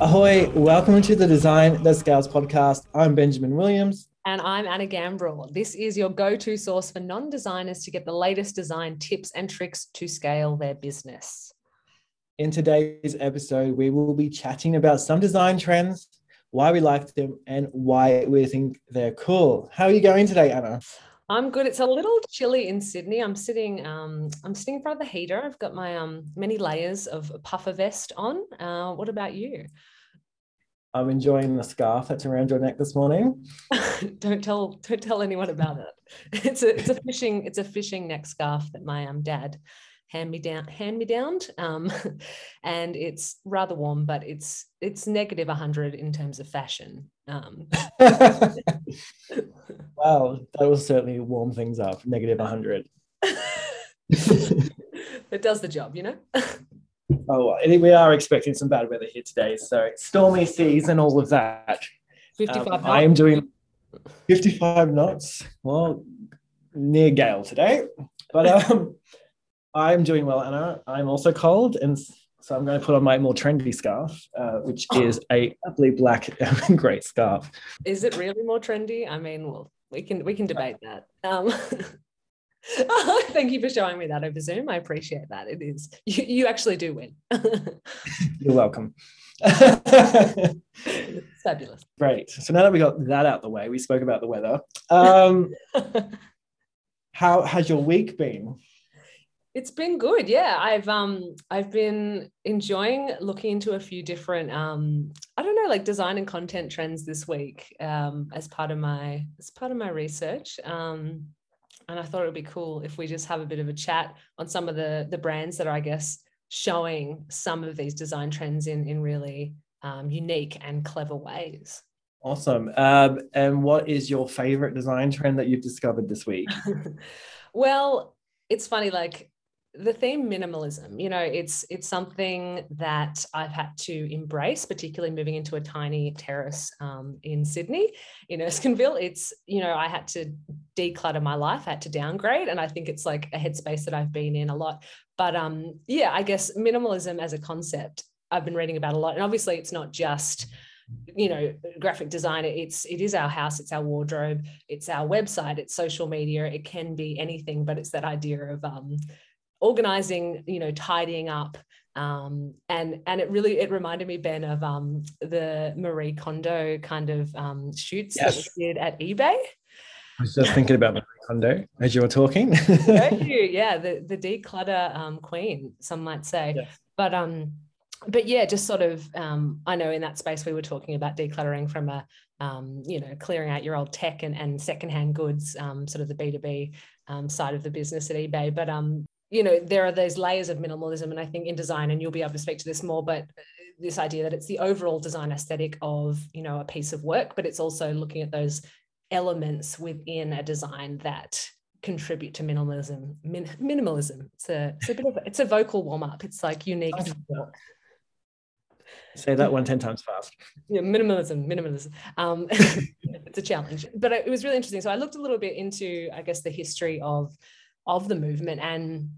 Ahoy, welcome to the Design That Scales podcast. I'm Benjamin Williams. And I'm Anna Gambrel. This is your go to source for non designers to get the latest design tips and tricks to scale their business. In today's episode, we will be chatting about some design trends, why we like them, and why we think they're cool. How are you going today, Anna? I'm good. It's a little chilly in Sydney. I'm sitting. Um, I'm sitting in front of the heater. I've got my um, many layers of puffer vest on. Uh, what about you? I'm enjoying the scarf that's around your neck this morning. don't tell. Don't tell anyone about it. It's a. It's a fishing. It's a fishing neck scarf that my um dad hand me down hand me down. Um, and it's rather warm but it's it's negative 100 in terms of fashion. Um. wow that will certainly warm things up negative 100 it does the job you know? Oh we are expecting some bad weather here today so stormy seas and all of that. 55 um, i am doing 55 knots well near gale today but um I'm doing well, Anna. I'm also cold, and so I'm going to put on my more trendy scarf, uh, which oh. is a lovely black and grey scarf. Is it really more trendy? I mean, well, we can we can debate that. Um, oh, thank you for showing me that over Zoom. I appreciate that. It is you. You actually do win. You're welcome. Fabulous. Great. So now that we got that out the way, we spoke about the weather. Um, how has your week been? It's been good. Yeah. I've um I've been enjoying looking into a few different um I don't know like design and content trends this week um as part of my as part of my research. Um and I thought it would be cool if we just have a bit of a chat on some of the the brands that are I guess showing some of these design trends in in really um, unique and clever ways. Awesome. Um, and what is your favorite design trend that you've discovered this week? well, it's funny, like the theme minimalism you know it's it's something that i've had to embrace particularly moving into a tiny terrace um, in sydney in erskineville. It's you know i had to declutter my life i had to downgrade and i think it's like a headspace that i've been in a lot. But um yeah i guess minimalism as a concept i've been reading about a lot. And obviously it's not just you know graphic designer it's it is our house it's our wardrobe it's our website it's social media it can be anything but it's that idea of um organizing, you know, tidying up. Um, and and it really it reminded me Ben of um, the Marie Kondo kind of um, shoots yes. that we did at eBay. I was just thinking about Marie Kondo as you were talking. you? Yeah, the the declutter um, queen, some might say. Yes. But um, but yeah, just sort of um, I know in that space we were talking about decluttering from a um, you know clearing out your old tech and, and secondhand goods, um, sort of the B two B um, side of the business at eBay. But um, you know there are those layers of minimalism and i think in design and you'll be able to speak to this more but this idea that it's the overall design aesthetic of you know a piece of work but it's also looking at those elements within a design that contribute to minimalism Min- minimalism. It's a it's a bit of a, it's a vocal warm-up. It's like unique say that one 10 times fast. Yeah minimalism minimalism. Um, it's a challenge but it was really interesting. So i looked a little bit into i guess the history of of the movement and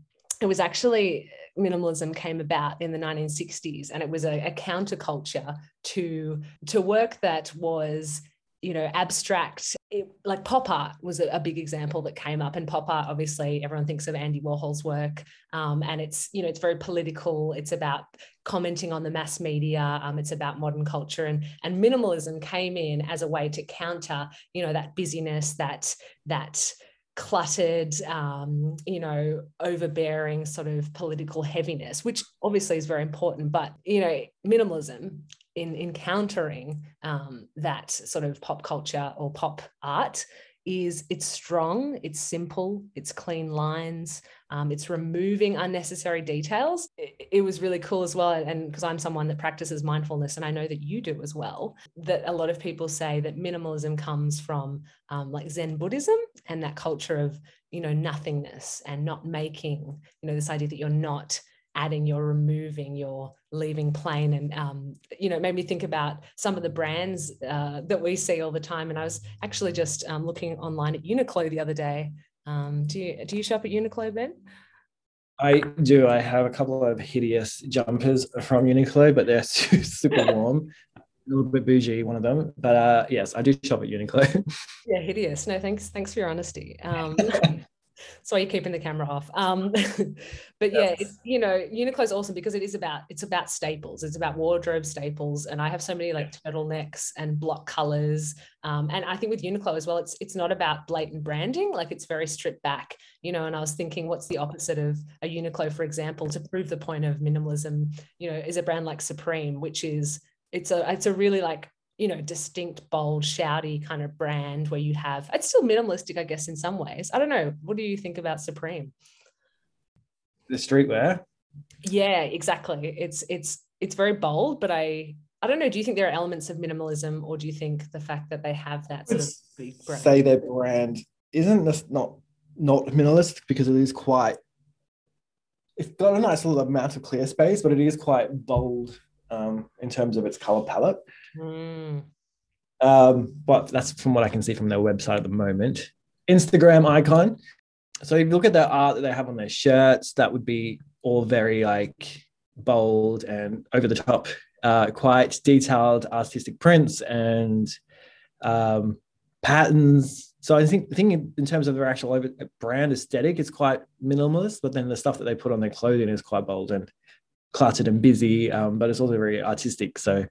it was actually minimalism came about in the 1960s and it was a, a counterculture to to work that was you know abstract. It, like pop art was a, a, big example that came up and pop art obviously everyone thinks of andy warhol's work um, and it's you know it's very political. It's about commenting on the mass media um, it's about modern culture and and minimalism came in as a way to counter you know that busyness that that cluttered, um, you know, overbearing sort of political heaviness, which obviously is very important. But you know, minimalism in encountering um, that sort of pop culture or pop art is it's strong, it's simple, it's clean lines, um, it's removing unnecessary details. It, it was really cool as well. And because I'm someone that practices mindfulness, and I know that you do as well, that a lot of people say that minimalism comes from um, like Zen Buddhism and that culture of, you know, nothingness and not making, you know, this idea that you're not adding, you're removing, you're leaving plain. And, um, you know, it made me think about some of the brands uh, that we see all the time. And I was actually just um, looking online at Uniqlo the other day. Um, do you do you shop at Uniqlo, Ben? I do. I have a couple of hideous jumpers from Uniqlo, but they're super warm. a little bit bougie, one of them. But uh, yes, I do shop at Uniqlo. yeah, hideous. No, thanks. Thanks for your honesty. Um, so you're keeping the camera off. Um, but yeah, yes. you know, Uniqlo is awesome because it is about it's about staples. It's about wardrobe staples, and I have so many like turtlenecks and block colors. Um, and I think with Uniqlo as well, it's it's not about blatant branding. Like it's very stripped back, you know. And I was thinking, what's the opposite of a Uniqlo, for example, to prove the point of minimalism? You know, is a brand like Supreme, which is it's a it's a really like you know, distinct, bold, shouty kind of brand where you have it's still minimalistic, I guess, in some ways. I don't know. What do you think about Supreme? The streetwear. Yeah, exactly. It's it's it's very bold, but I I don't know. Do you think there are elements of minimalism, or do you think the fact that they have that sort of big brand? Say their brand isn't this not not minimalist because it is quite. It's got a nice little amount of clear space, but it is quite bold um, in terms of its color palette. Mm. Um, but that's from what I can see from their website at the moment. Instagram icon. So if you look at the art that they have on their shirts, that would be all very like bold and over the top, uh, quite detailed artistic prints and um, patterns. So I think the thing in terms of their actual brand aesthetic is quite minimalist, but then the stuff that they put on their clothing is quite bold and cluttered and busy, um, but it's also very artistic. So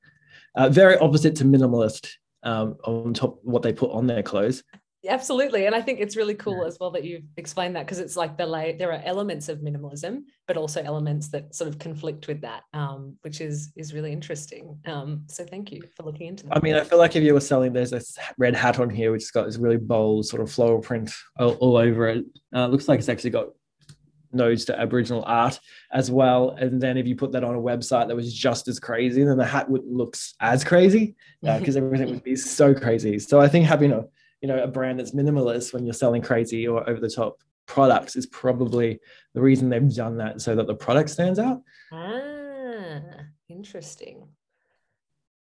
uh, very opposite to minimalist um, on top what they put on their clothes. Absolutely, and I think it's really cool as well that you've explained that because it's like the lay there are elements of minimalism, but also elements that sort of conflict with that, um, which is is really interesting. Um, so thank you for looking into that. I mean, I feel like if you were selling, there's this red hat on here which has got this really bold sort of floral print all, all over it. Uh, looks like it's actually got nodes to Aboriginal art as well. And then if you put that on a website that was just as crazy, then the hat would look as crazy because uh, everything would be so crazy. So I think having a you know a brand that's minimalist when you're selling crazy or over the top products is probably the reason they've done that so that the product stands out. Ah, interesting.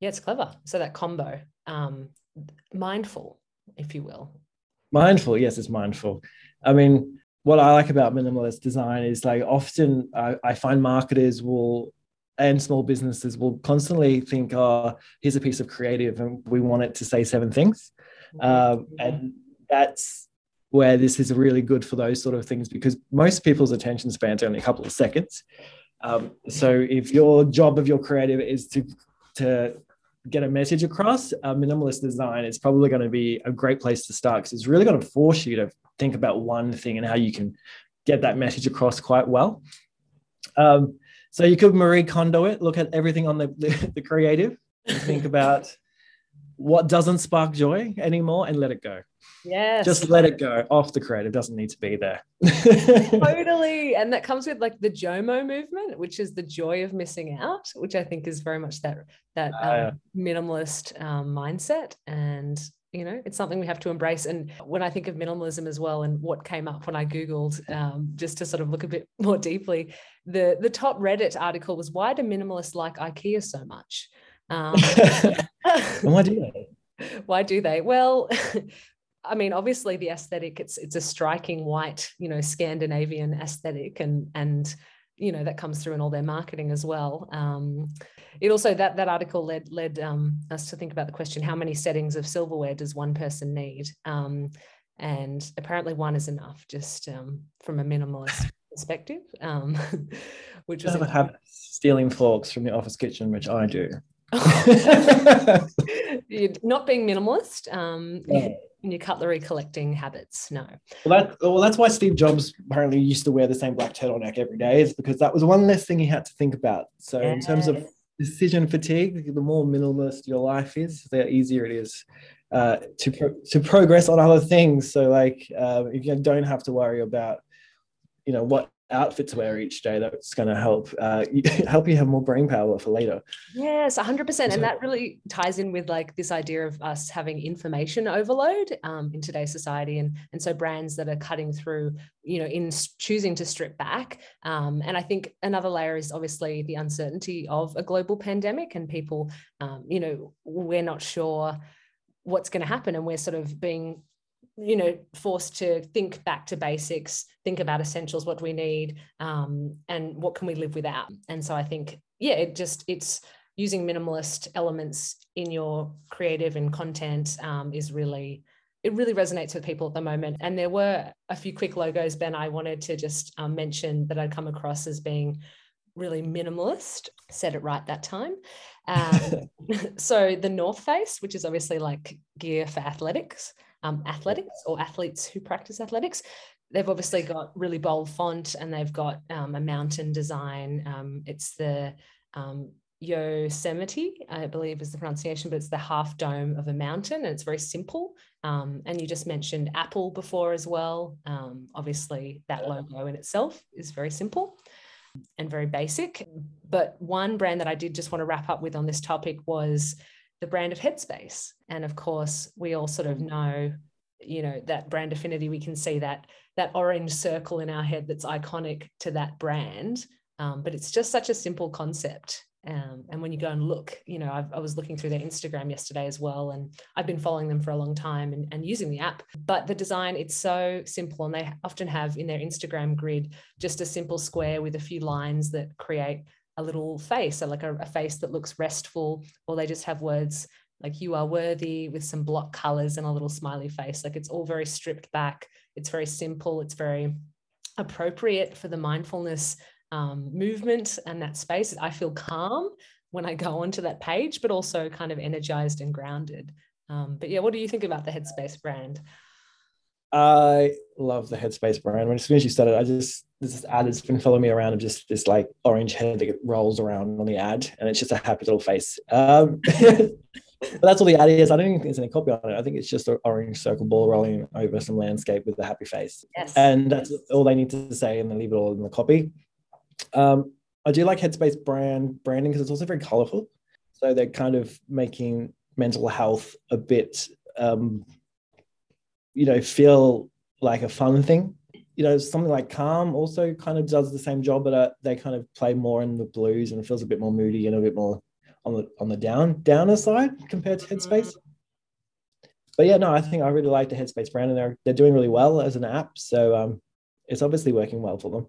Yeah, it's clever. So that combo, um, mindful, if you will. Mindful, yes, it's mindful. I mean, what I like about minimalist design is like often I, I find marketers will and small businesses will constantly think, oh, here's a piece of creative and we want it to say seven things. Um, and that's where this is really good for those sort of things because most people's attention spans are only a couple of seconds. Um, so if your job of your creative is to to get a message across, a minimalist design is probably going to be a great place to start because it's really going to force you to think about one thing and how you can get that message across quite well. Um, so you could Marie Kondo it, look at everything on the, the, the creative, think about what doesn't spark joy anymore and let it go. Yes. Just let it go off the creative. Doesn't need to be there. totally. And that comes with like the JOMO movement, which is the joy of missing out, which I think is very much that that uh, um, minimalist um, mindset. And you know, it's something we have to embrace. And when I think of minimalism as well, and what came up when I Googled, um, just to sort of look a bit more deeply, the the top Reddit article was why do minimalists like IKEA so much? Um, why do they? Why do they? Well, I mean, obviously the aesthetic, it's it's a striking white, you know, Scandinavian aesthetic and and you know that comes through in all their marketing as well. Um, it also that that article led led um, us to think about the question: how many settings of silverware does one person need? Um, and apparently one is enough, just um, from a minimalist perspective. Um, which was have stealing forks from the office kitchen, which I do. Not being minimalist um, yeah. in your cutlery collecting habits. No. Well, that, well, that's why Steve Jobs apparently used to wear the same black turtleneck every day, is because that was one less thing he had to think about. So, in terms of decision fatigue, the more minimalist your life is, the easier it is uh, to pro- to progress on other things. So, like, uh, if you don't have to worry about, you know, what outfit to wear each day that's going to help uh, help you have more brain power for later. Yes 100% and that really ties in with like this idea of us having information overload um, in today's society and and so brands that are cutting through you know in choosing to strip back um, and i think another layer is obviously the uncertainty of a global pandemic and people um, you know we're not sure what's going to happen and we're sort of being you know forced to think back to basics think about essentials what do we need um, and what can we live without? And so i think yeah it just it's using minimalist elements in your creative and content um, is really it really resonates with people at the moment. And there were a few quick logos ben i wanted to just um, mention that i'd come across as being really minimalist. Said it right that time. Um, so the north face which is obviously like gear for athletics um, athletics or athletes who practice athletics. They've obviously got really bold font and they've got um, a mountain design. Um, it's the um, Yosemite, I believe is the pronunciation, but it's the half dome of a mountain and it's very simple. Um, and you just mentioned Apple before as well. Um, obviously, that logo in itself is very simple and very basic. But one brand that I did just want to wrap up with on this topic was the brand of Headspace. And of course, we all sort of know, you know, that brand affinity. We can see that that orange circle in our head that's iconic to that brand. Um, but it's just such a simple concept. Um, and when you go and look, you know, I've, i was looking through their Instagram yesterday as well, and I've been following them for a long time and, and using the app. But the design, it's so simple, and they often have in their Instagram grid just a simple square with a few lines that create a little face, so like a, a face that looks restful, or they just have words like you are worthy with some block colors and a little smiley face. Like it's all very stripped back. It's very simple. It's very appropriate for the mindfulness um, movement and that space. I feel calm when I go onto that page, but also kind of energized and grounded. Um, but yeah, what do you think about the Headspace brand? I love the Headspace brand. When as soon as you started, I just this ad has been following me around of just this like orange head that rolls around on the ad, and it's just a happy little face. Um, but that's all the ad is. I don't even think there's any copy on it. I think it's just an orange circle ball rolling over some landscape with a happy face. Yes. And that's all they need to say, and then leave it all in the copy. Um, I do like Headspace brand branding because it's also very colorful. So they're kind of making mental health a bit, um, you know, feel like a fun thing you know, something like Calm also kind of does the same job, but uh, they kind of play more in the blues and it feels a bit more moody and a bit more on the on the down downer side compared to Headspace. But yeah, no, I think I really like the Headspace brand and they're they're doing really well as an app. So um, it's obviously working well for them.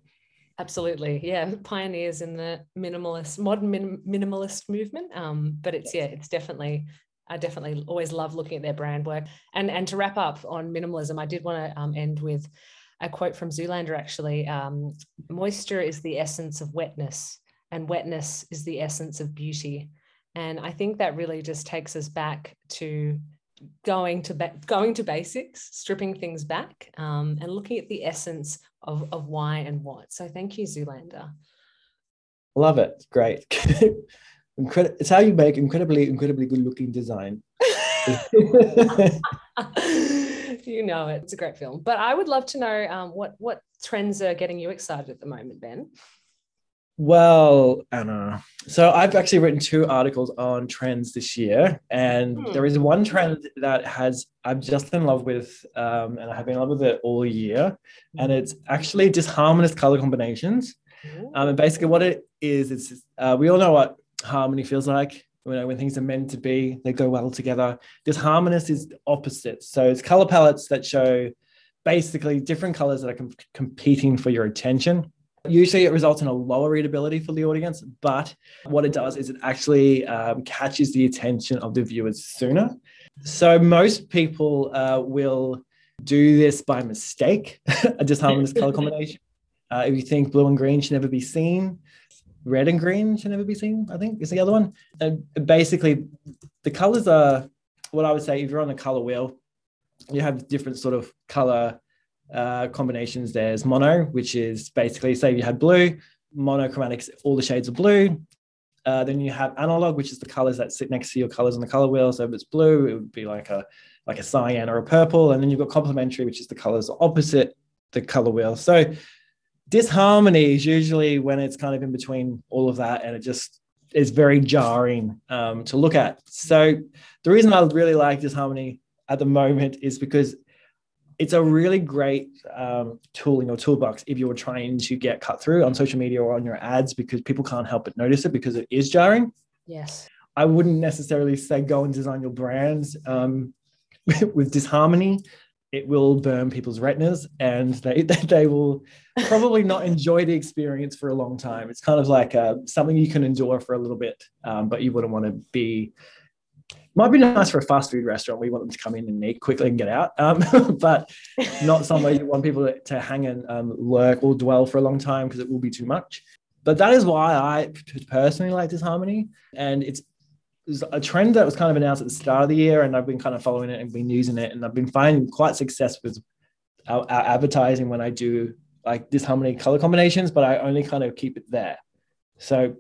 Absolutely, yeah, pioneers in the minimalist modern min- minimalist movement. Um, but it's yeah, it's definitely I definitely always love looking at their brand work. And and to wrap up on minimalism, I did want to um, end with a quote from Zoolander actually um, moisture is the essence of wetness, and wetness is the essence of beauty. And I think that really just takes us back to going to ba- going to basics, stripping things back, um, and looking at the essence of, of why and what. So thank you, Zoolander. Love it. Great. Incredible. It's how you make incredibly, incredibly good looking design. you know it. It's a great film. But I would love to know um, what what trends are getting you excited at the moment, Ben. Well, Anna, so I've actually written two articles on trends this year, and hmm. there is one trend that has I'm just in love with, um, and I have been in love with it all year, and it's actually disharmonious color combinations. Um, and basically, what it is, it's uh, we all know what harmony feels like you know, when things are meant to be, they go well together. Disharmonious is opposite. So it's color palettes that show basically different colors that are com- competing for your attention. Usually it results in a lower readability for the audience, but what it does is it actually um, catches the attention of the viewers sooner. So most people uh, will do this by mistake, a disharmonious color combination. Uh, if you think blue and green should never be seen, red and green should never be seen, I think is the other one. And basically, the colors are what I would say if you're on a color wheel, you have different sort of color uh, combinations. There's mono, which is basically say you had blue, monochromatic, all the shades of blue. Uh, then you have analog, which is the colors that sit next to your colors on the color wheel. So if it's blue, it would be like a like a cyan or a purple. And then you've got complementary, which is the colors opposite the color wheel. So disharmony is usually when it's kind of in between all of that and it just is very jarring um, to look at. So the reason I really like disharmony at the moment is because it's a really great um, tool in your toolbox if you're trying to get cut through on social media or on your ads because people can't help but notice it because it is jarring. Yes. I wouldn't necessarily say go and design your brands um, with disharmony it will burn people's retinas and they they will probably not enjoy the experience for a long time. It's kind of like uh, something you can endure for a little bit, um, but you wouldn't want to be. Might be nice for a fast food restaurant. We want them to come in and eat quickly and get out, um, but not somewhere you want people to, to hang and um, lurk or dwell for a long time because it will be too much. But that is why I personally like Disharmony, and it's a trend that was kind of announced at the start of the year, and I've been kind of following it and been using it, and I've been finding quite success with our, our advertising when I do like disharmony color combinations, but I only kind of keep it there. So,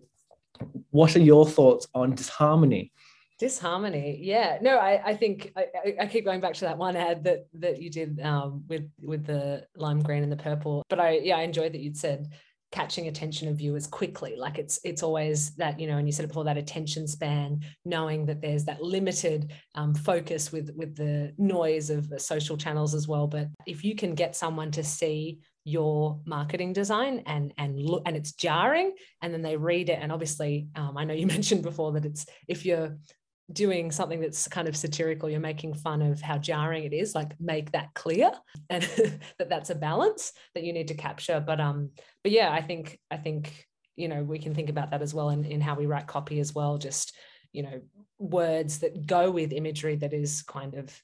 what are your thoughts on disharmony? disharmony yeah no i i think I, I keep going back to that one ad that that you did um with with the lime green and the purple but i yeah i enjoyed that you'd said catching attention of viewers quickly. Like it's it's always that you know and you said it before that attention span knowing that there's that limited um, focus with with the noise of social channels as well. But if you can get someone to see your marketing design and and look and it's jarring and then they read it and obviously um, i know you mentioned before that it's if you're doing something that's kind of satirical you're making fun of how jarring it is like make that clear and that that's a balance that you need to capture. But um but yeah i think i think you know we can think about that as well in, in how we write copy as well just you know words that go with imagery that is kind of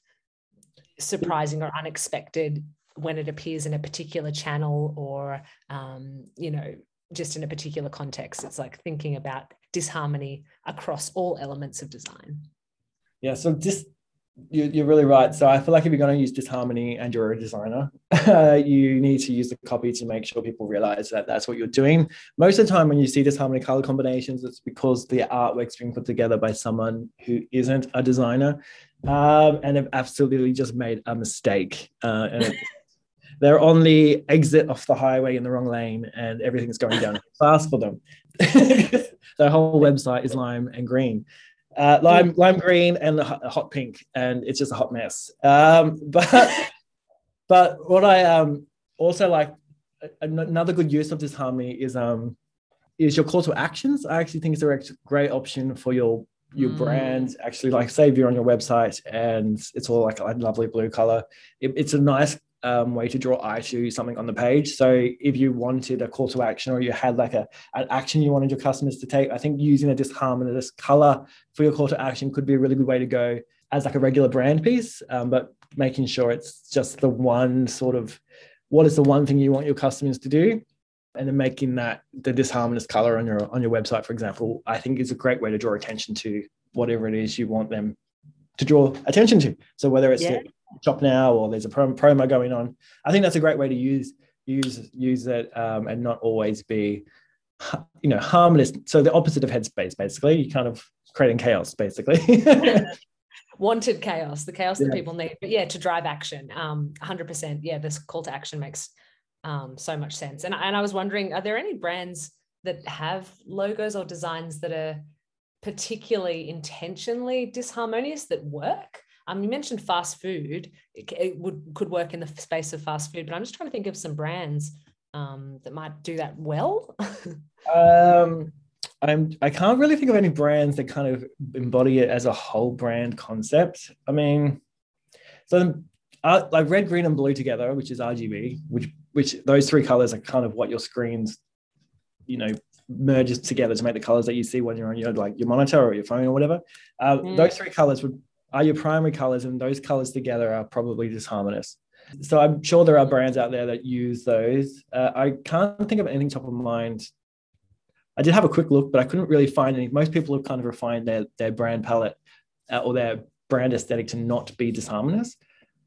surprising or unexpected when it appears in a particular channel or um, you know just in a particular context it's like thinking about disharmony across all elements of design. Yeah, so just you, are really right. So I feel like if you're going to use disharmony and you're a designer, you need to use the copy to make sure people realize that that's what you're doing. Most of the time, when you see disharmony color combinations, it's because the artwork's being put together by someone who isn't a designer um, and have absolutely just made a mistake. Uh, and they're on the exit off the highway in the wrong lane, and everything's going down fast for them. the whole website is lime and green. Uh, lime, lime green and hot pink, and it's just a hot mess. Um, but but what I um, also like another good use of disharmony is um, is your call to actions. I actually think it's a great option for your your mm. brand. Actually, like say if you're on your website and it's all like a lovely blue color, it, it's a nice um, way to draw eye to something on the page. So if you wanted a call to action or you had like a an action you wanted your customers to take, I think using a disharmonious color for your call to action could be a really good way to go as like a regular brand piece, um, but making sure it's just the one sort of what is the one thing you want your customers to do? And then making that the disharmonious color on your on your website for example i think is a great way to draw attention to whatever it is you want them to draw attention to. So whether it's yeah shop now or there's a promo going on. I think that's a great way to use use use it um, and not always be you know harmless. So the opposite of headspace, basically, you kind of creating chaos, basically. Wanted chaos, the chaos yeah. that people need, but yeah, to drive action. Um, 100%. Yeah, this call to action makes um, so much sense. And and I was wondering, are there any brands that have logos or designs that are particularly intentionally disharmonious that work? Um, you mentioned fast food. It, it, would could work in the space of fast food, but I'm just trying to think of some brands um, that might do that well. um, I'm I can't really think of any brands that kind of embody it as a whole brand concept. I mean, so uh, like red, green, and blue together, which is RGB, which which those three colors are kind of what your screens, you know, merges together to make the colors that you see when you're on your like your monitor or your phone or whatever. Uh, mm. Those three colors would are your primary colors, and those colors together are probably disharmonious. So I'm sure there are brands out there that use those. Uh, I can't think of anything top of mind. I did have a quick look, but I couldn't really find any. Most people have kind of refined their their brand palette uh, or their brand aesthetic to not be disharmonious.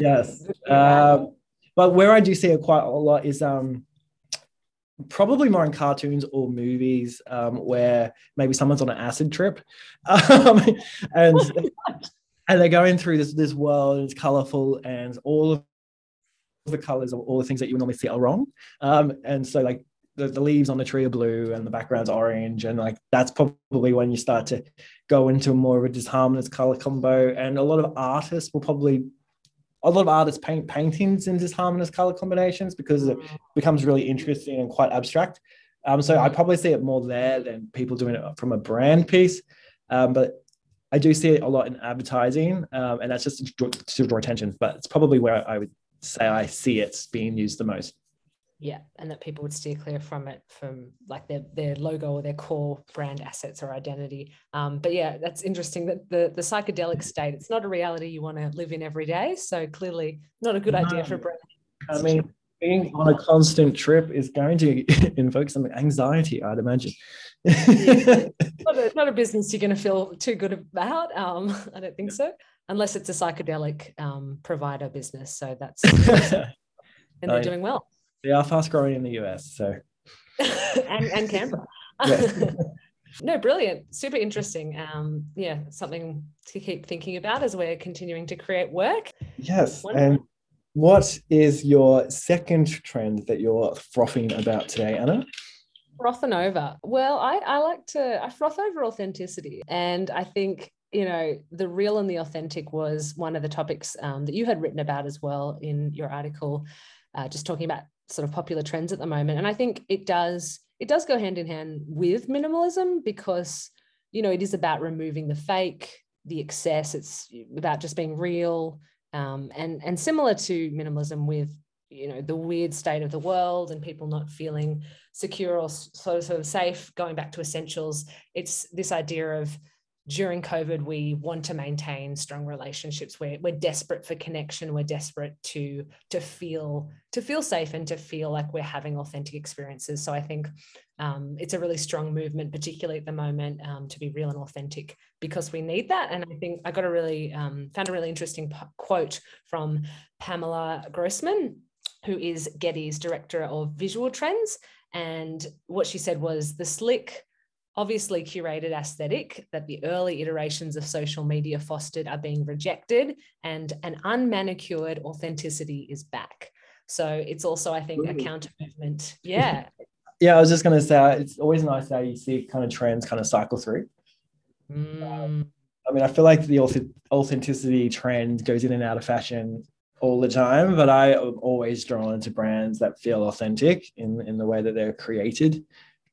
yes, uh, but where I do see it quite a lot is um, probably more in cartoons or movies um, where maybe someone's on an acid trip. Um, and and they're going through this this world and it's colorful and all of the colors of all the things that you would normally see are wrong. Um, and so like the, the leaves on the tree are blue and the background's orange and like that's probably when you start to go into more of a disharmonious color combo. And a lot of artists will probably a lot of artists paint paintings in disharmonious color combinations because it mm. becomes really interesting and quite abstract. Um, so I probably see it more there than people doing it from a brand piece. Um, but I do see it a lot in advertising, um, and that's just to draw, to draw attention. But it's probably where I would say I see it being used the most. Yeah, and that people would steer clear from it, from like their their logo or their core brand assets or identity. Um, but yeah, that's interesting that the the psychedelic state it's not a reality you want to live in every day. So clearly, not a good no. idea for brand. I mean, being on a constant trip is going to invoke some anxiety, I'd imagine. yeah. not, a, not, a, business you're going to feel too good about. Um, I don't think so, unless it's a psychedelic um, provider business. So that's, and they're doing well. They are fast growing in the US. So, and, and Canberra. no, brilliant, super interesting. Um, yeah, something to keep thinking about as we're continuing to create work. Yes, Wonderful. and what is your second trend that you're frothing about today, Anna? Frothing over. Well, I, I like to I froth over authenticity, and I think you know the real and the authentic was one of the topics um, that you had written about as well in your article, uh, just talking about sort of popular trends at the moment, and I think it does it does go hand in hand with minimalism because you know it is about removing the fake, the excess. It's about just being real um, and and similar to minimalism with you know the weird state of the world and people not feeling secure or of, sort of safe going back to essentials it's this idea of during COVID, we want to maintain strong relationships. We're, we're desperate for connection. We're desperate to, to feel to feel safe and to feel like we're having authentic experiences. So I think um, it's a really strong movement, particularly at the moment, um, to be real and authentic because we need that. And I think I got a really um, found a really interesting p- quote from Pamela Grossman, who is Getty's director of visual trends. And what she said was the slick obviously curated aesthetic that the early iterations of social media fostered are being rejected and an unmanicured authenticity is back. So it's also i think Ooh. a counter movement yeah. Yeah i was just going to say it's always nice how you see kind of trends kind of cycle through. Mm. um, i mean i feel like the authenticity trend goes in and out of fashion all the time but i am always drawn to brands that feel authentic in in the way that they're created.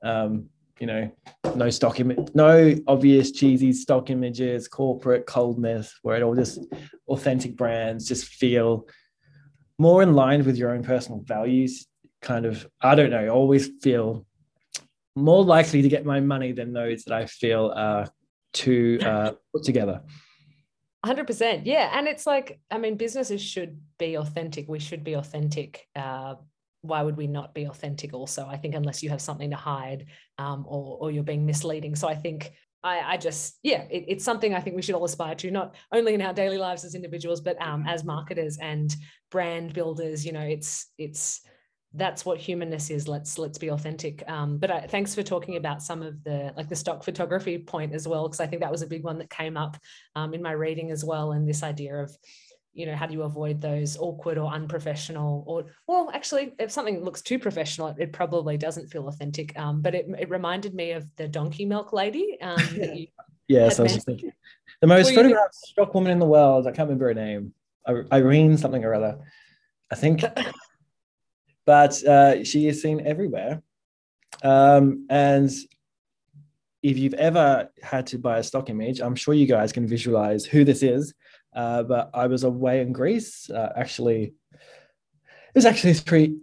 Um, you know, no stock image, no obvious cheesy stock images, corporate coldness, where it all just authentic brands just feel more in line with your own personal values. Kind of, I don't know, always feel more likely to get my money than those that I feel are too uh, put together. 100% yeah and it's like i mean businesses should be authentic we should be authentic uh, why would we not be authentic also i think unless you have something to hide um, or, or you're being misleading. So i think I, I just yeah it, it's something i think we should all aspire to not only in our daily lives as individuals but um, as marketers and brand builders you know it's it's that's what humanness is. Let's let's be authentic. Um, but I, thanks for talking about some of the like the stock photography point as well because i think that was a big one that came up um, in my reading as well and this idea of you know how do you avoid those awkward or unprofessional or well actually if something looks too professional it, probably doesn't feel authentic. Um, but it, it reminded me of the donkey milk lady um, yeah so I was just thinking. The most photographed stock woman in the world. I can't remember her name. Irene something or other i think. But uh, she is seen everywhere. Um, and if you've ever had to buy a stock image i'm sure you guys can visualize who this is uh, but I was away in Greece. Uh, actually, it was actually three,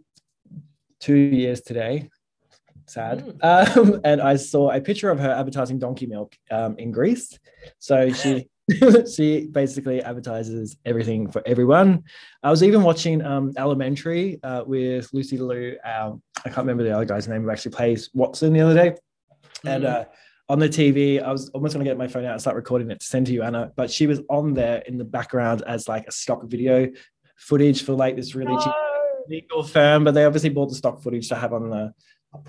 two years today. Sad. Mm. Um, and I saw a picture of her advertising donkey milk um, in Greece. So she she basically advertises everything for everyone. I was even watching um, Elementary uh, with Lucy Liu. Um, I can't remember the other guy's name who actually plays Watson the other day. Mm. And uh, on the TV. I was almost going to get my phone out and start recording it to send to you, Anna. But she was on there in the background as like a stock video footage for like this really no. cheap legal firm. But they obviously bought the stock footage to have on the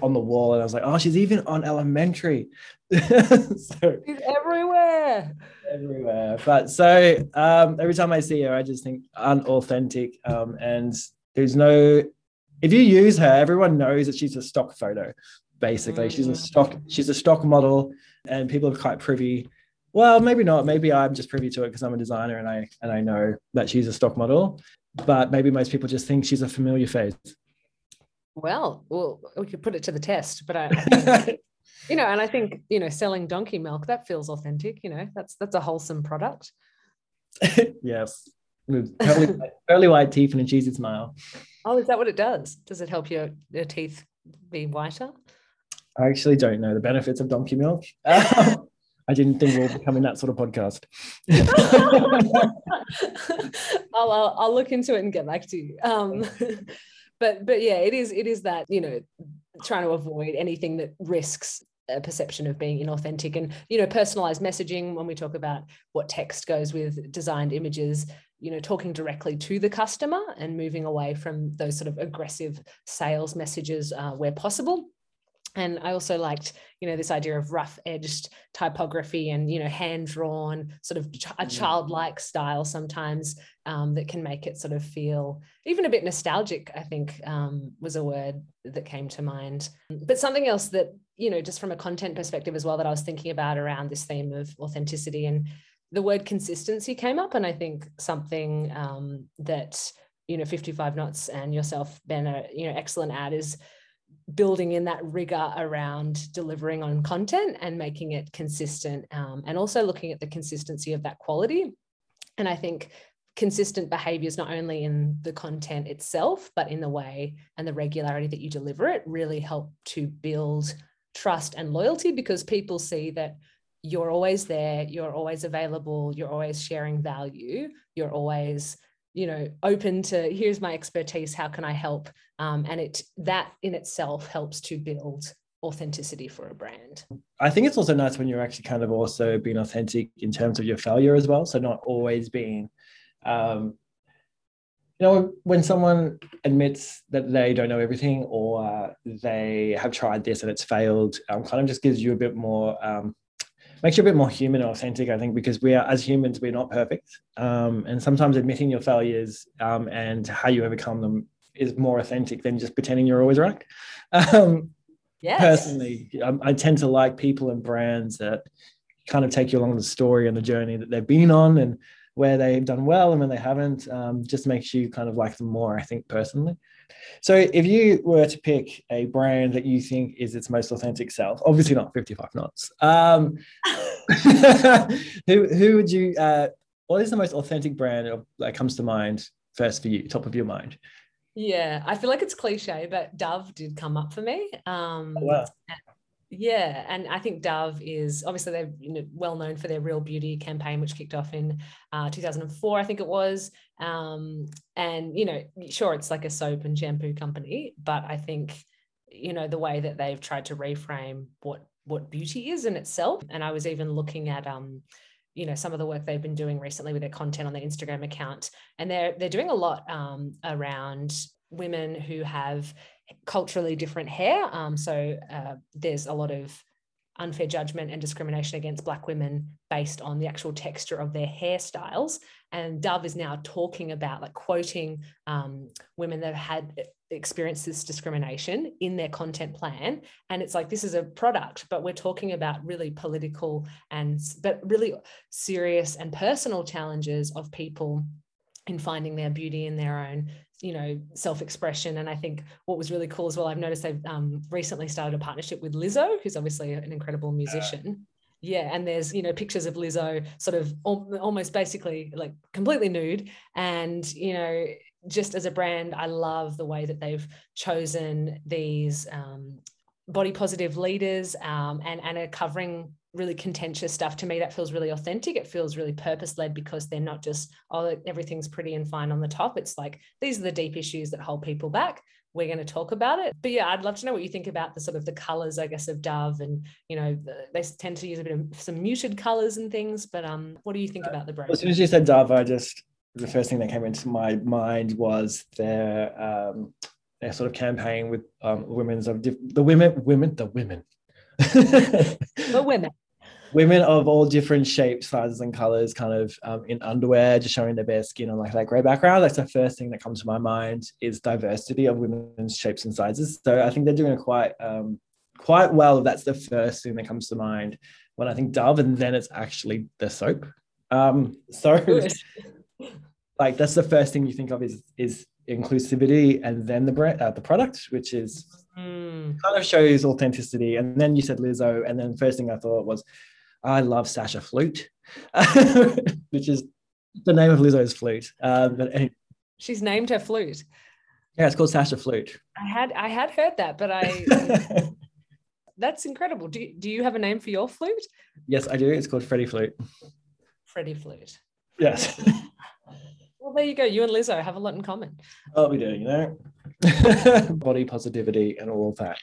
on the wall, and I was like, oh, she's even on Elementary. so, she's everywhere. Everywhere. But so um, every time I see her, I just think unauthentic. Um, and there's no if you use her, everyone knows that she's a stock photo basically. She's a mm. stock, she's a stock model, and people are quite privy. Well, maybe not. Maybe I'm just privy to it because I'm a designer and I and I know that she's a stock model. But maybe most people just think she's a familiar face. Well, well, we could put it to the test, but I, You know, and I think you know, selling donkey milk that feels authentic. You know, that's that's a wholesome product. yes, with pearly, pearly white teeth and a cheesy smile. Oh, is that what it does? Does it help your your teeth be whiter? I actually don't know the benefits of donkey milk. I didn't think we were becoming that sort of podcast. I'll, I'll, I'll look into it and get back to you. Um, but but yeah, it is it is that you know trying to avoid anything that risks a perception of being inauthentic and you know personalized messaging when we talk about what text goes with designed images you know talking directly to the customer and moving away from those sort of aggressive sales messages uh, where possible and i also liked you know this idea of rough edged typography and you know hand drawn sort of a mm. childlike style sometimes um, that can make it sort of feel even a bit nostalgic i think um, was a word that came to mind but something else that you know just from a content perspective as well that i was thinking about around this theme of authenticity and the word consistency came up and i think something um, that you know 55 knots and yourself ben are you know excellent at is building in that rigor around delivering on content and making it consistent um, and also looking at the consistency of that quality. And i think consistent behaviors not only in the content itself but in the way and the regularity that you deliver it really help to build trust and loyalty because people see that you're always there you're always available you're always sharing value you're always you know open to here's my expertise how can i help? Um, and it that in itself helps to build authenticity for a brand. I think it's also nice when you're actually kind of also being authentic in terms of your failure as well. So not always being um, you know when someone admits that they don't know everything or uh, they have tried this and it's failed um, kind of just gives you a bit more um, makes you a bit more human and authentic, I think, because we are, as humans, we're not perfect. Um, and sometimes admitting your failures um, and how you overcome them is more authentic than just pretending you're always right. Um, yes. Personally, I, I tend to like people and brands that kind of take you along the story and the journey that they've been on and where they've done well and when they haven't. Um, just makes you kind of like them more, I think, personally. So if you were to pick a brand that you think is its most authentic self, obviously not 55 knots. Um, who who would you? Uh, what is the most authentic brand that comes to mind first for you, top of your mind? Yeah, I feel like it's cliche, but Dove did come up for me. Um, oh, wow. Yeah, and I think Dove is obviously they're you know, well known for their Real Beauty campaign, which kicked off in uh, 2004, I think it was. Um, and you know, sure, it's like a soap and shampoo company, but I think you know the way that they've tried to reframe what what beauty is in itself. And I was even looking at um, you know some of the work they've been doing recently with their content on their Instagram account, and they're they're doing a lot um, around women who have culturally different hair. Um, so uh, there's a lot of unfair judgment and discrimination against Black women based on the actual texture of their hairstyles. And Dove is now talking about, like, quoting um, women that have had experienced this discrimination in their content plan. And it's like, this is a product, but we're talking about really political and, but really serious and personal challenges of people in finding their beauty in their own you know self-expression. And i think what was really cool as well i've noticed they've um, recently started a partnership with lizzo who's obviously an incredible musician. Yeah and there's you know pictures of lizzo sort of al- almost basically like completely nude. And you know just as a brand i love the way that they've chosen these um, body positive leaders um, and and are covering really contentious stuff to me that feels really authentic. It feels really purpose led because they're not just oh everything's pretty and fine on the top. It's like these are the deep issues that hold people back. We're going to talk about it. But yeah i'd love to know what you think about the sort of the colors i guess of dove and you know the, they tend to use a bit of some muted colors and things but um what do you think uh, about the brand? As soon as you said dove i just the first thing that came into my mind was their um their sort of campaign with um women's of diff- the women women the women the women women of all different shapes, sizes, and colors, kind of um, in underwear, just showing their bare skin on like that gray background. That's the first thing that comes to my mind is diversity of women's shapes and sizes. So I think they're doing it quite um, quite well. That's the first thing that comes to mind when I think Dove, and then it's actually the soap. Um, so like that's the first thing you think of is is inclusivity, and then the brand, uh, the product, which is Mm. Kind of shows authenticity. And then you said Lizzo, and then first thing I thought was, I love Sasha Flute, which is the name of Lizzo's flute. Um, but anyway, She's named her flute. yeah, it's called Sasha Flute. I had I had heard that, but I that's incredible. Do, do you have a name for your flute? yes, I do. It's called Freddie Flute. Freddie flute. Yes. Well, there you go. You and Lizzo have a lot in common. What we do, you know? Body positivity and all of that.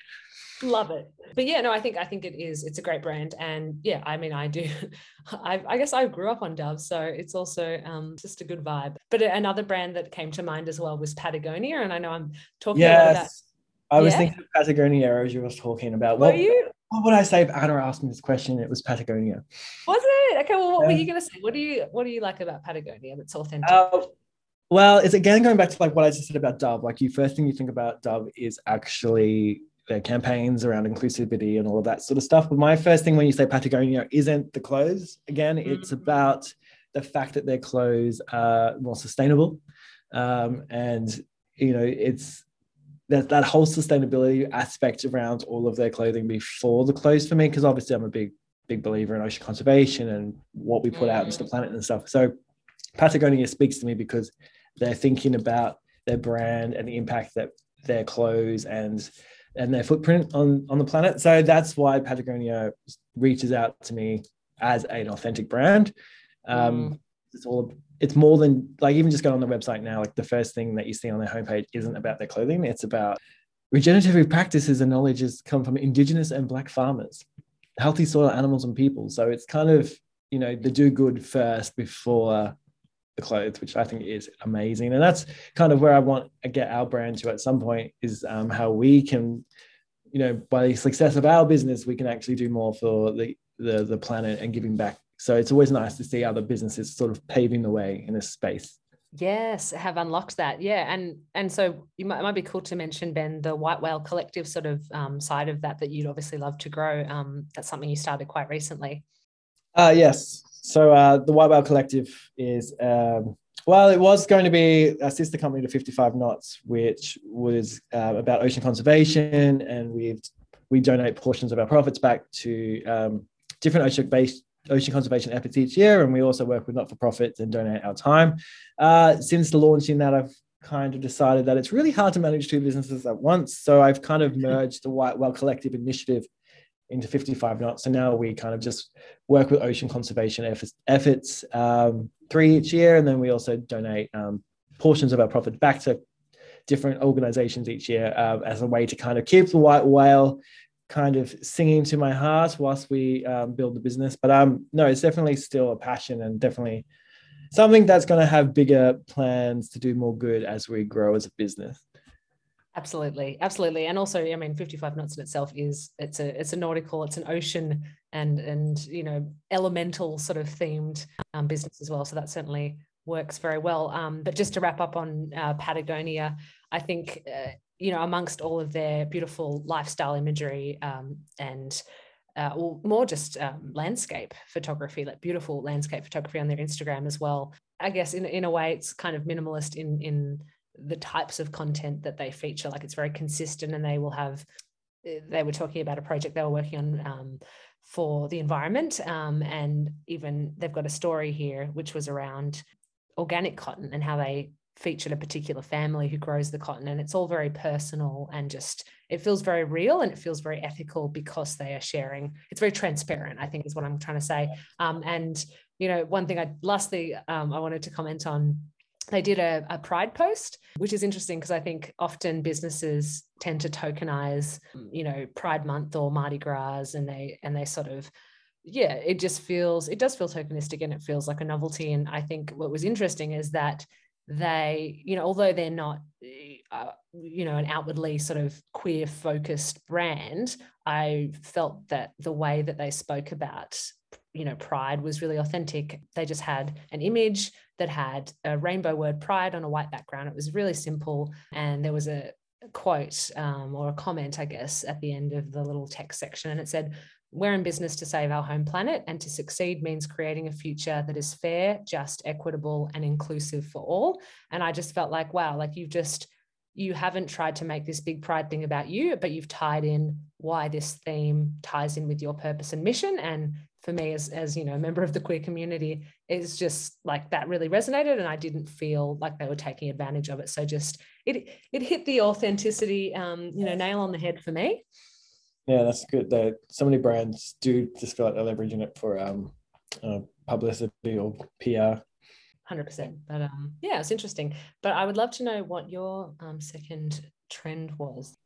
Love it. But yeah, no, I think I think it is. It's a great brand, and yeah, I mean, I do. I, I guess I grew up on Dove, so it's also um, just a good vibe. But another brand that came to mind as well was Patagonia, and I know I'm talking lot about. Yes. I was Yeah. thinking of Patagonia as you were talking about. Were What, you? what would I say if Anna asked me this question? It was Patagonia. Was it? Okay. Well, what were you going to say? What do you What do you like about Patagonia that's authentic? Uh, well, it's again going back to like what I just said about Dove. Like you first thing you think about Dove is actually their campaigns around inclusivity and all of that sort of stuff. But my first thing when you say Patagonia isn't the clothes. Again, it's Mm. about the fact that their clothes are more sustainable. Um, and you know, it's that that whole sustainability aspect around all of their clothing before the clothes for me, because obviously I'm a big, big believer in ocean conservation and what we put out into the Mm. planet and stuff. So Patagonia speaks to me because they're thinking about their brand and the impact that their clothes and and their footprint on on the planet. So that's why Patagonia reaches out to me as an authentic brand. Um, It's all it's more than like even just going on the website now. Like the first thing that you see on their homepage isn't about their clothing. It's about regenerative practices and knowledges come from indigenous and black farmers, healthy soil, animals, and people. So it's kind of you know the do good first before the clothes, which I think is amazing. And that's kind of where I want to get our brand to at some point is um, how we can, you know, by the success of our business, we can actually do more for the, the, the planet and giving back. So it's always nice to see other businesses sort of paving the way in this space. Yes, have unlocked that. Yeah, and and so you might, it might be cool to mention Ben the White Whale Collective sort of um, side of that that you'd obviously love to grow. Um, that's something you started quite recently. Uh, yes. So uh, the White Whale Collective is, um, well, it was going to be a sister company to 55 Knots, which was uh, about ocean conservation, and we've we donate portions of our profits back to um, different ocean-based ocean conservation efforts each year, and we also work with not-for-profits and donate our time. Uh, since the launching that, I've kind of decided that it's really hard to manage two businesses at once, so I've kind of merged the White Whale Collective initiative into 55 knots. So now we kind of just work with ocean conservation efforts, efforts um, three each year, and then we also donate um, portions of our profit back to different organizations each year uh, as a way to kind of keep the white whale kind of singing to my heart whilst we um, build the business. But um, no, it's definitely still a passion and definitely something that's going to have bigger plans to do more good as we grow as a business. Absolutely, absolutely, and also, I mean, fifty-five knots in itself is it's a it's a nautical, it's an ocean and and you know elemental sort of themed um, business as well. So that certainly works very well. Um, but just to wrap up on uh, Patagonia, I think uh, you know amongst all of their beautiful lifestyle imagery um, and uh, or more just um, landscape photography, like beautiful landscape photography on their Instagram as well. I guess in in a way, it's kind of minimalist in in the types of content that they feature. Like it's very consistent, and they will have. They were talking about a project they were working on um, for the environment, um, and even they've got a story here which was around organic cotton and how they featured a particular family who grows the cotton and it's all very personal and just it feels very real and it feels very ethical because they are sharing it's very transparent i think is what i'm trying to say um, and you know one thing i lastly um, i wanted to comment on they did a, a pride post which is interesting because i think often businesses tend to tokenize you know pride month or mardi gras and they and they sort of yeah it just feels it does feel tokenistic and it feels like a novelty. And i think what was interesting is that they you know although they're not uh, you know an outwardly sort of queer focused brand i felt that the way that they spoke about you know pride was really authentic they just had an image that had a rainbow word pride on a white background it was really simple and there was a quote um, or a comment i guess at the end of the little text section and it said we're in business to save our home planet, and to succeed means creating a future that is fair, just, equitable, and inclusive for all. And I just felt like, wow, like you've just you haven't tried to make this big pride thing about you, but you've tied in why this theme ties in with your purpose and mission. And for me, as, as you know, a member of the queer community, is just like that really resonated. And I didn't feel like they were taking advantage of it. So just it it hit the authenticity um, you know, nail on the head for me. Yeah, that's good. That so many brands do just feel like they're leveraging it for um uh, publicity or PR 100% but um yeah it's interesting but i would love to know what your um second trend was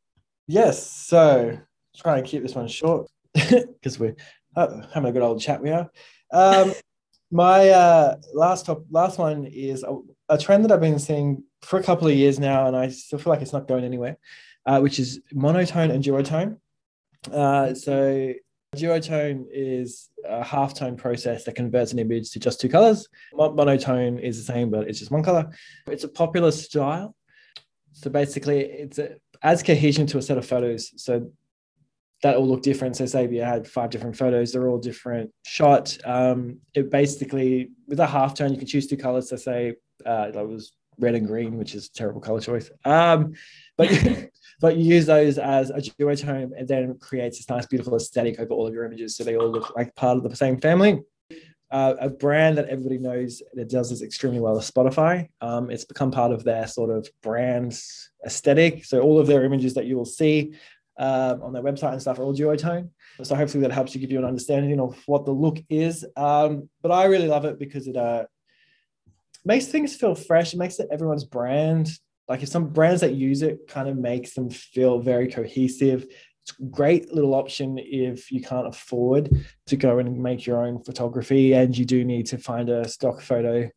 yes so try and keep this one short because we're uh, having a good old chat we are um my uh last top last one is a, a, trend that i've been seeing for a couple of years now and i still feel like it's not going anywhere uh, which is monotone and duotone uh so Duotone is a halftone process that converts an image to just two colors. Monotone is the same, but it's just one color. It's a popular style. So basically, it's a, adds cohesion to a set of photos. So that all look different. So say you had five different photos, they're all different shot. Um, it basically, with a half tone, you can choose two colors. So say uh, that was red and green, which is terrible color choice. Um, but but you use those as a duotone and then creates this nice, beautiful aesthetic over all of your images. So they all look like part of the same family. Uh, a brand that everybody knows that does this extremely well is Spotify. Um, it's become part of their sort of brand aesthetic. So all of their images that you will see um, on their website and stuff are all duotone. So hopefully that helps you give you an understanding of what the look is. Um, but I really love it because it uh, makes things feel fresh. It makes it everyone's brand like if some brands that use it kind of makes them feel very cohesive it's a great little option if you can't afford to go and make your own photography and you do need to find a stock photo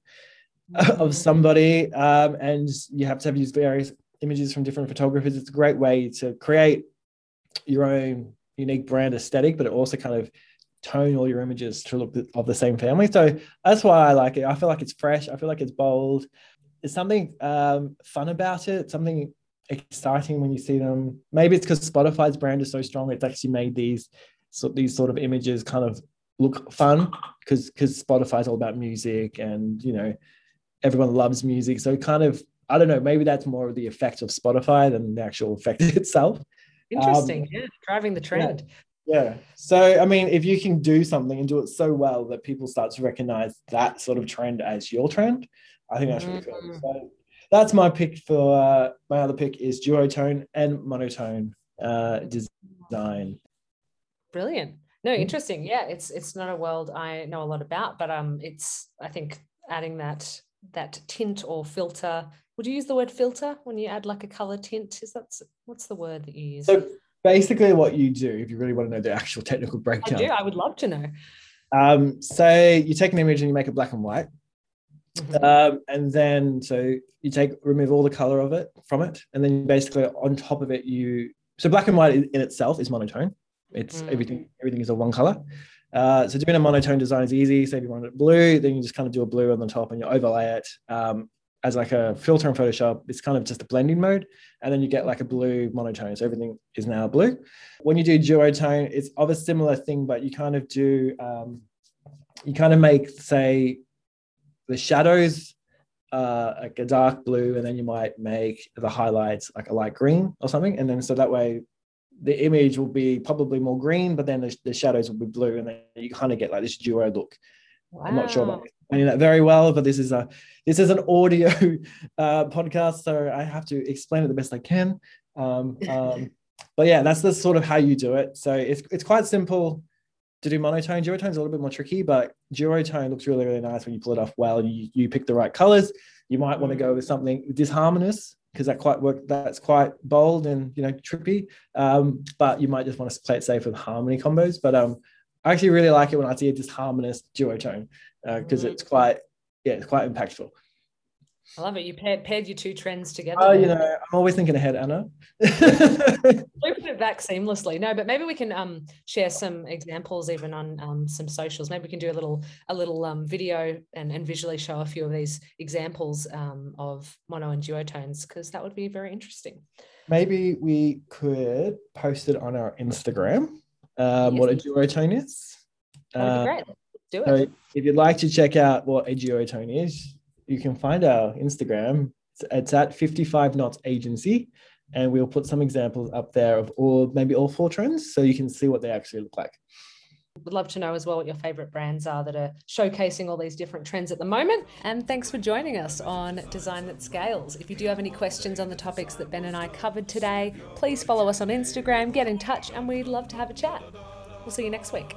of mm-hmm. somebody um, and you have to have used various images from different photographers it's a great way to create your own unique brand aesthetic but it also kind of tone all your images to look of the same family so that's why i like it i feel like it's fresh i feel like it's bold there's something um, fun about it, something exciting when you see them. Maybe it's because Spotify's brand is so strong; it's actually made these so these sort of images kind of look fun because because Spotify's all about music and you know everyone loves music. So kind of I don't know, maybe that's more of the effect of Spotify than the actual effect itself. Interesting, um, yeah, driving the trend. Yeah. yeah. So I mean, if you can do something and do it so well that people start to recognize that sort of trend as your trend, I think that's really cool. Mm. So that's my pick for uh, my other pick is duotone and monotone uh, design. Brilliant. No, interesting. Yeah, it's it's not a world I know a lot about, but um, it's I think adding that that tint or filter. Would you use the word filter when you add like a color tint? Is that what's the word that you use? So basically, what you do, if you really want to know the actual technical breakdown, I do. I would love to know. Um, say you take an image and you make it black and white. Mm-hmm. Um, and then so you take remove all the color of it from it, and then basically on top of it you so black and white in itself is monotone. It's mm. everything everything is a one color. Uh, so doing a monotone design is easy. So if you want it blue, then you just kind of do a blue on the top and you overlay it um, as like a filter in Photoshop. It's kind of just a blending mode, and then you get like a blue monotone. So everything is now blue. When you do duotone, it's of a similar thing, but you kind of do um, you kind of make say the shadows uh, like a dark blue, and then you might make the highlights like a light green or something. And then so that way the image will be probably more green, but then the, the shadows will be blue, and then you kind of get like this duo look. Wow. I'm not sure about explaining that very well, but this is a this is an audio uh, podcast, so I have to explain it the best I can. Um, um, but yeah, that's the sort of how you do it. So it's it's quite simple to do monotone. Duotone is a little bit more tricky, but duotone looks really, really nice when you pull it off well and you, you pick the right colors. You might want to go with something disharmonious because that quite work. That's quite bold and you know trippy. Um, but you might just want to play it safe with harmony combos. But um, I actually really like it when I see a disharmonious duotone because uh, it's quite yeah, it's quite impactful. I love it. You paired, paired your two trends together. Oh, you know, I'm always thinking ahead, Anna. Looping it back seamlessly. No, but maybe we can um, share some examples even on um, some socials. Maybe we can do a little a little um, video and, and visually show a few of these examples um, of mono and duotones because that would be very interesting. Maybe we could post it on our Instagram. Um, yes. What a duotone is. Uh, great. Let's do it. So if you'd like to check out what a duotone is, you can find our Instagram. It's at 55 Knots Agency, and we'll put some examples up there of all maybe all four trends, so you can see what they actually look like. Would love to know as well what your favorite brands are that are showcasing all these different trends at the moment. And thanks for joining us on Design That Scales. If you do have any questions on the topics that Ben and I covered today, please follow us on Instagram, get in touch, and we'd love to have a chat. We'll see you next week.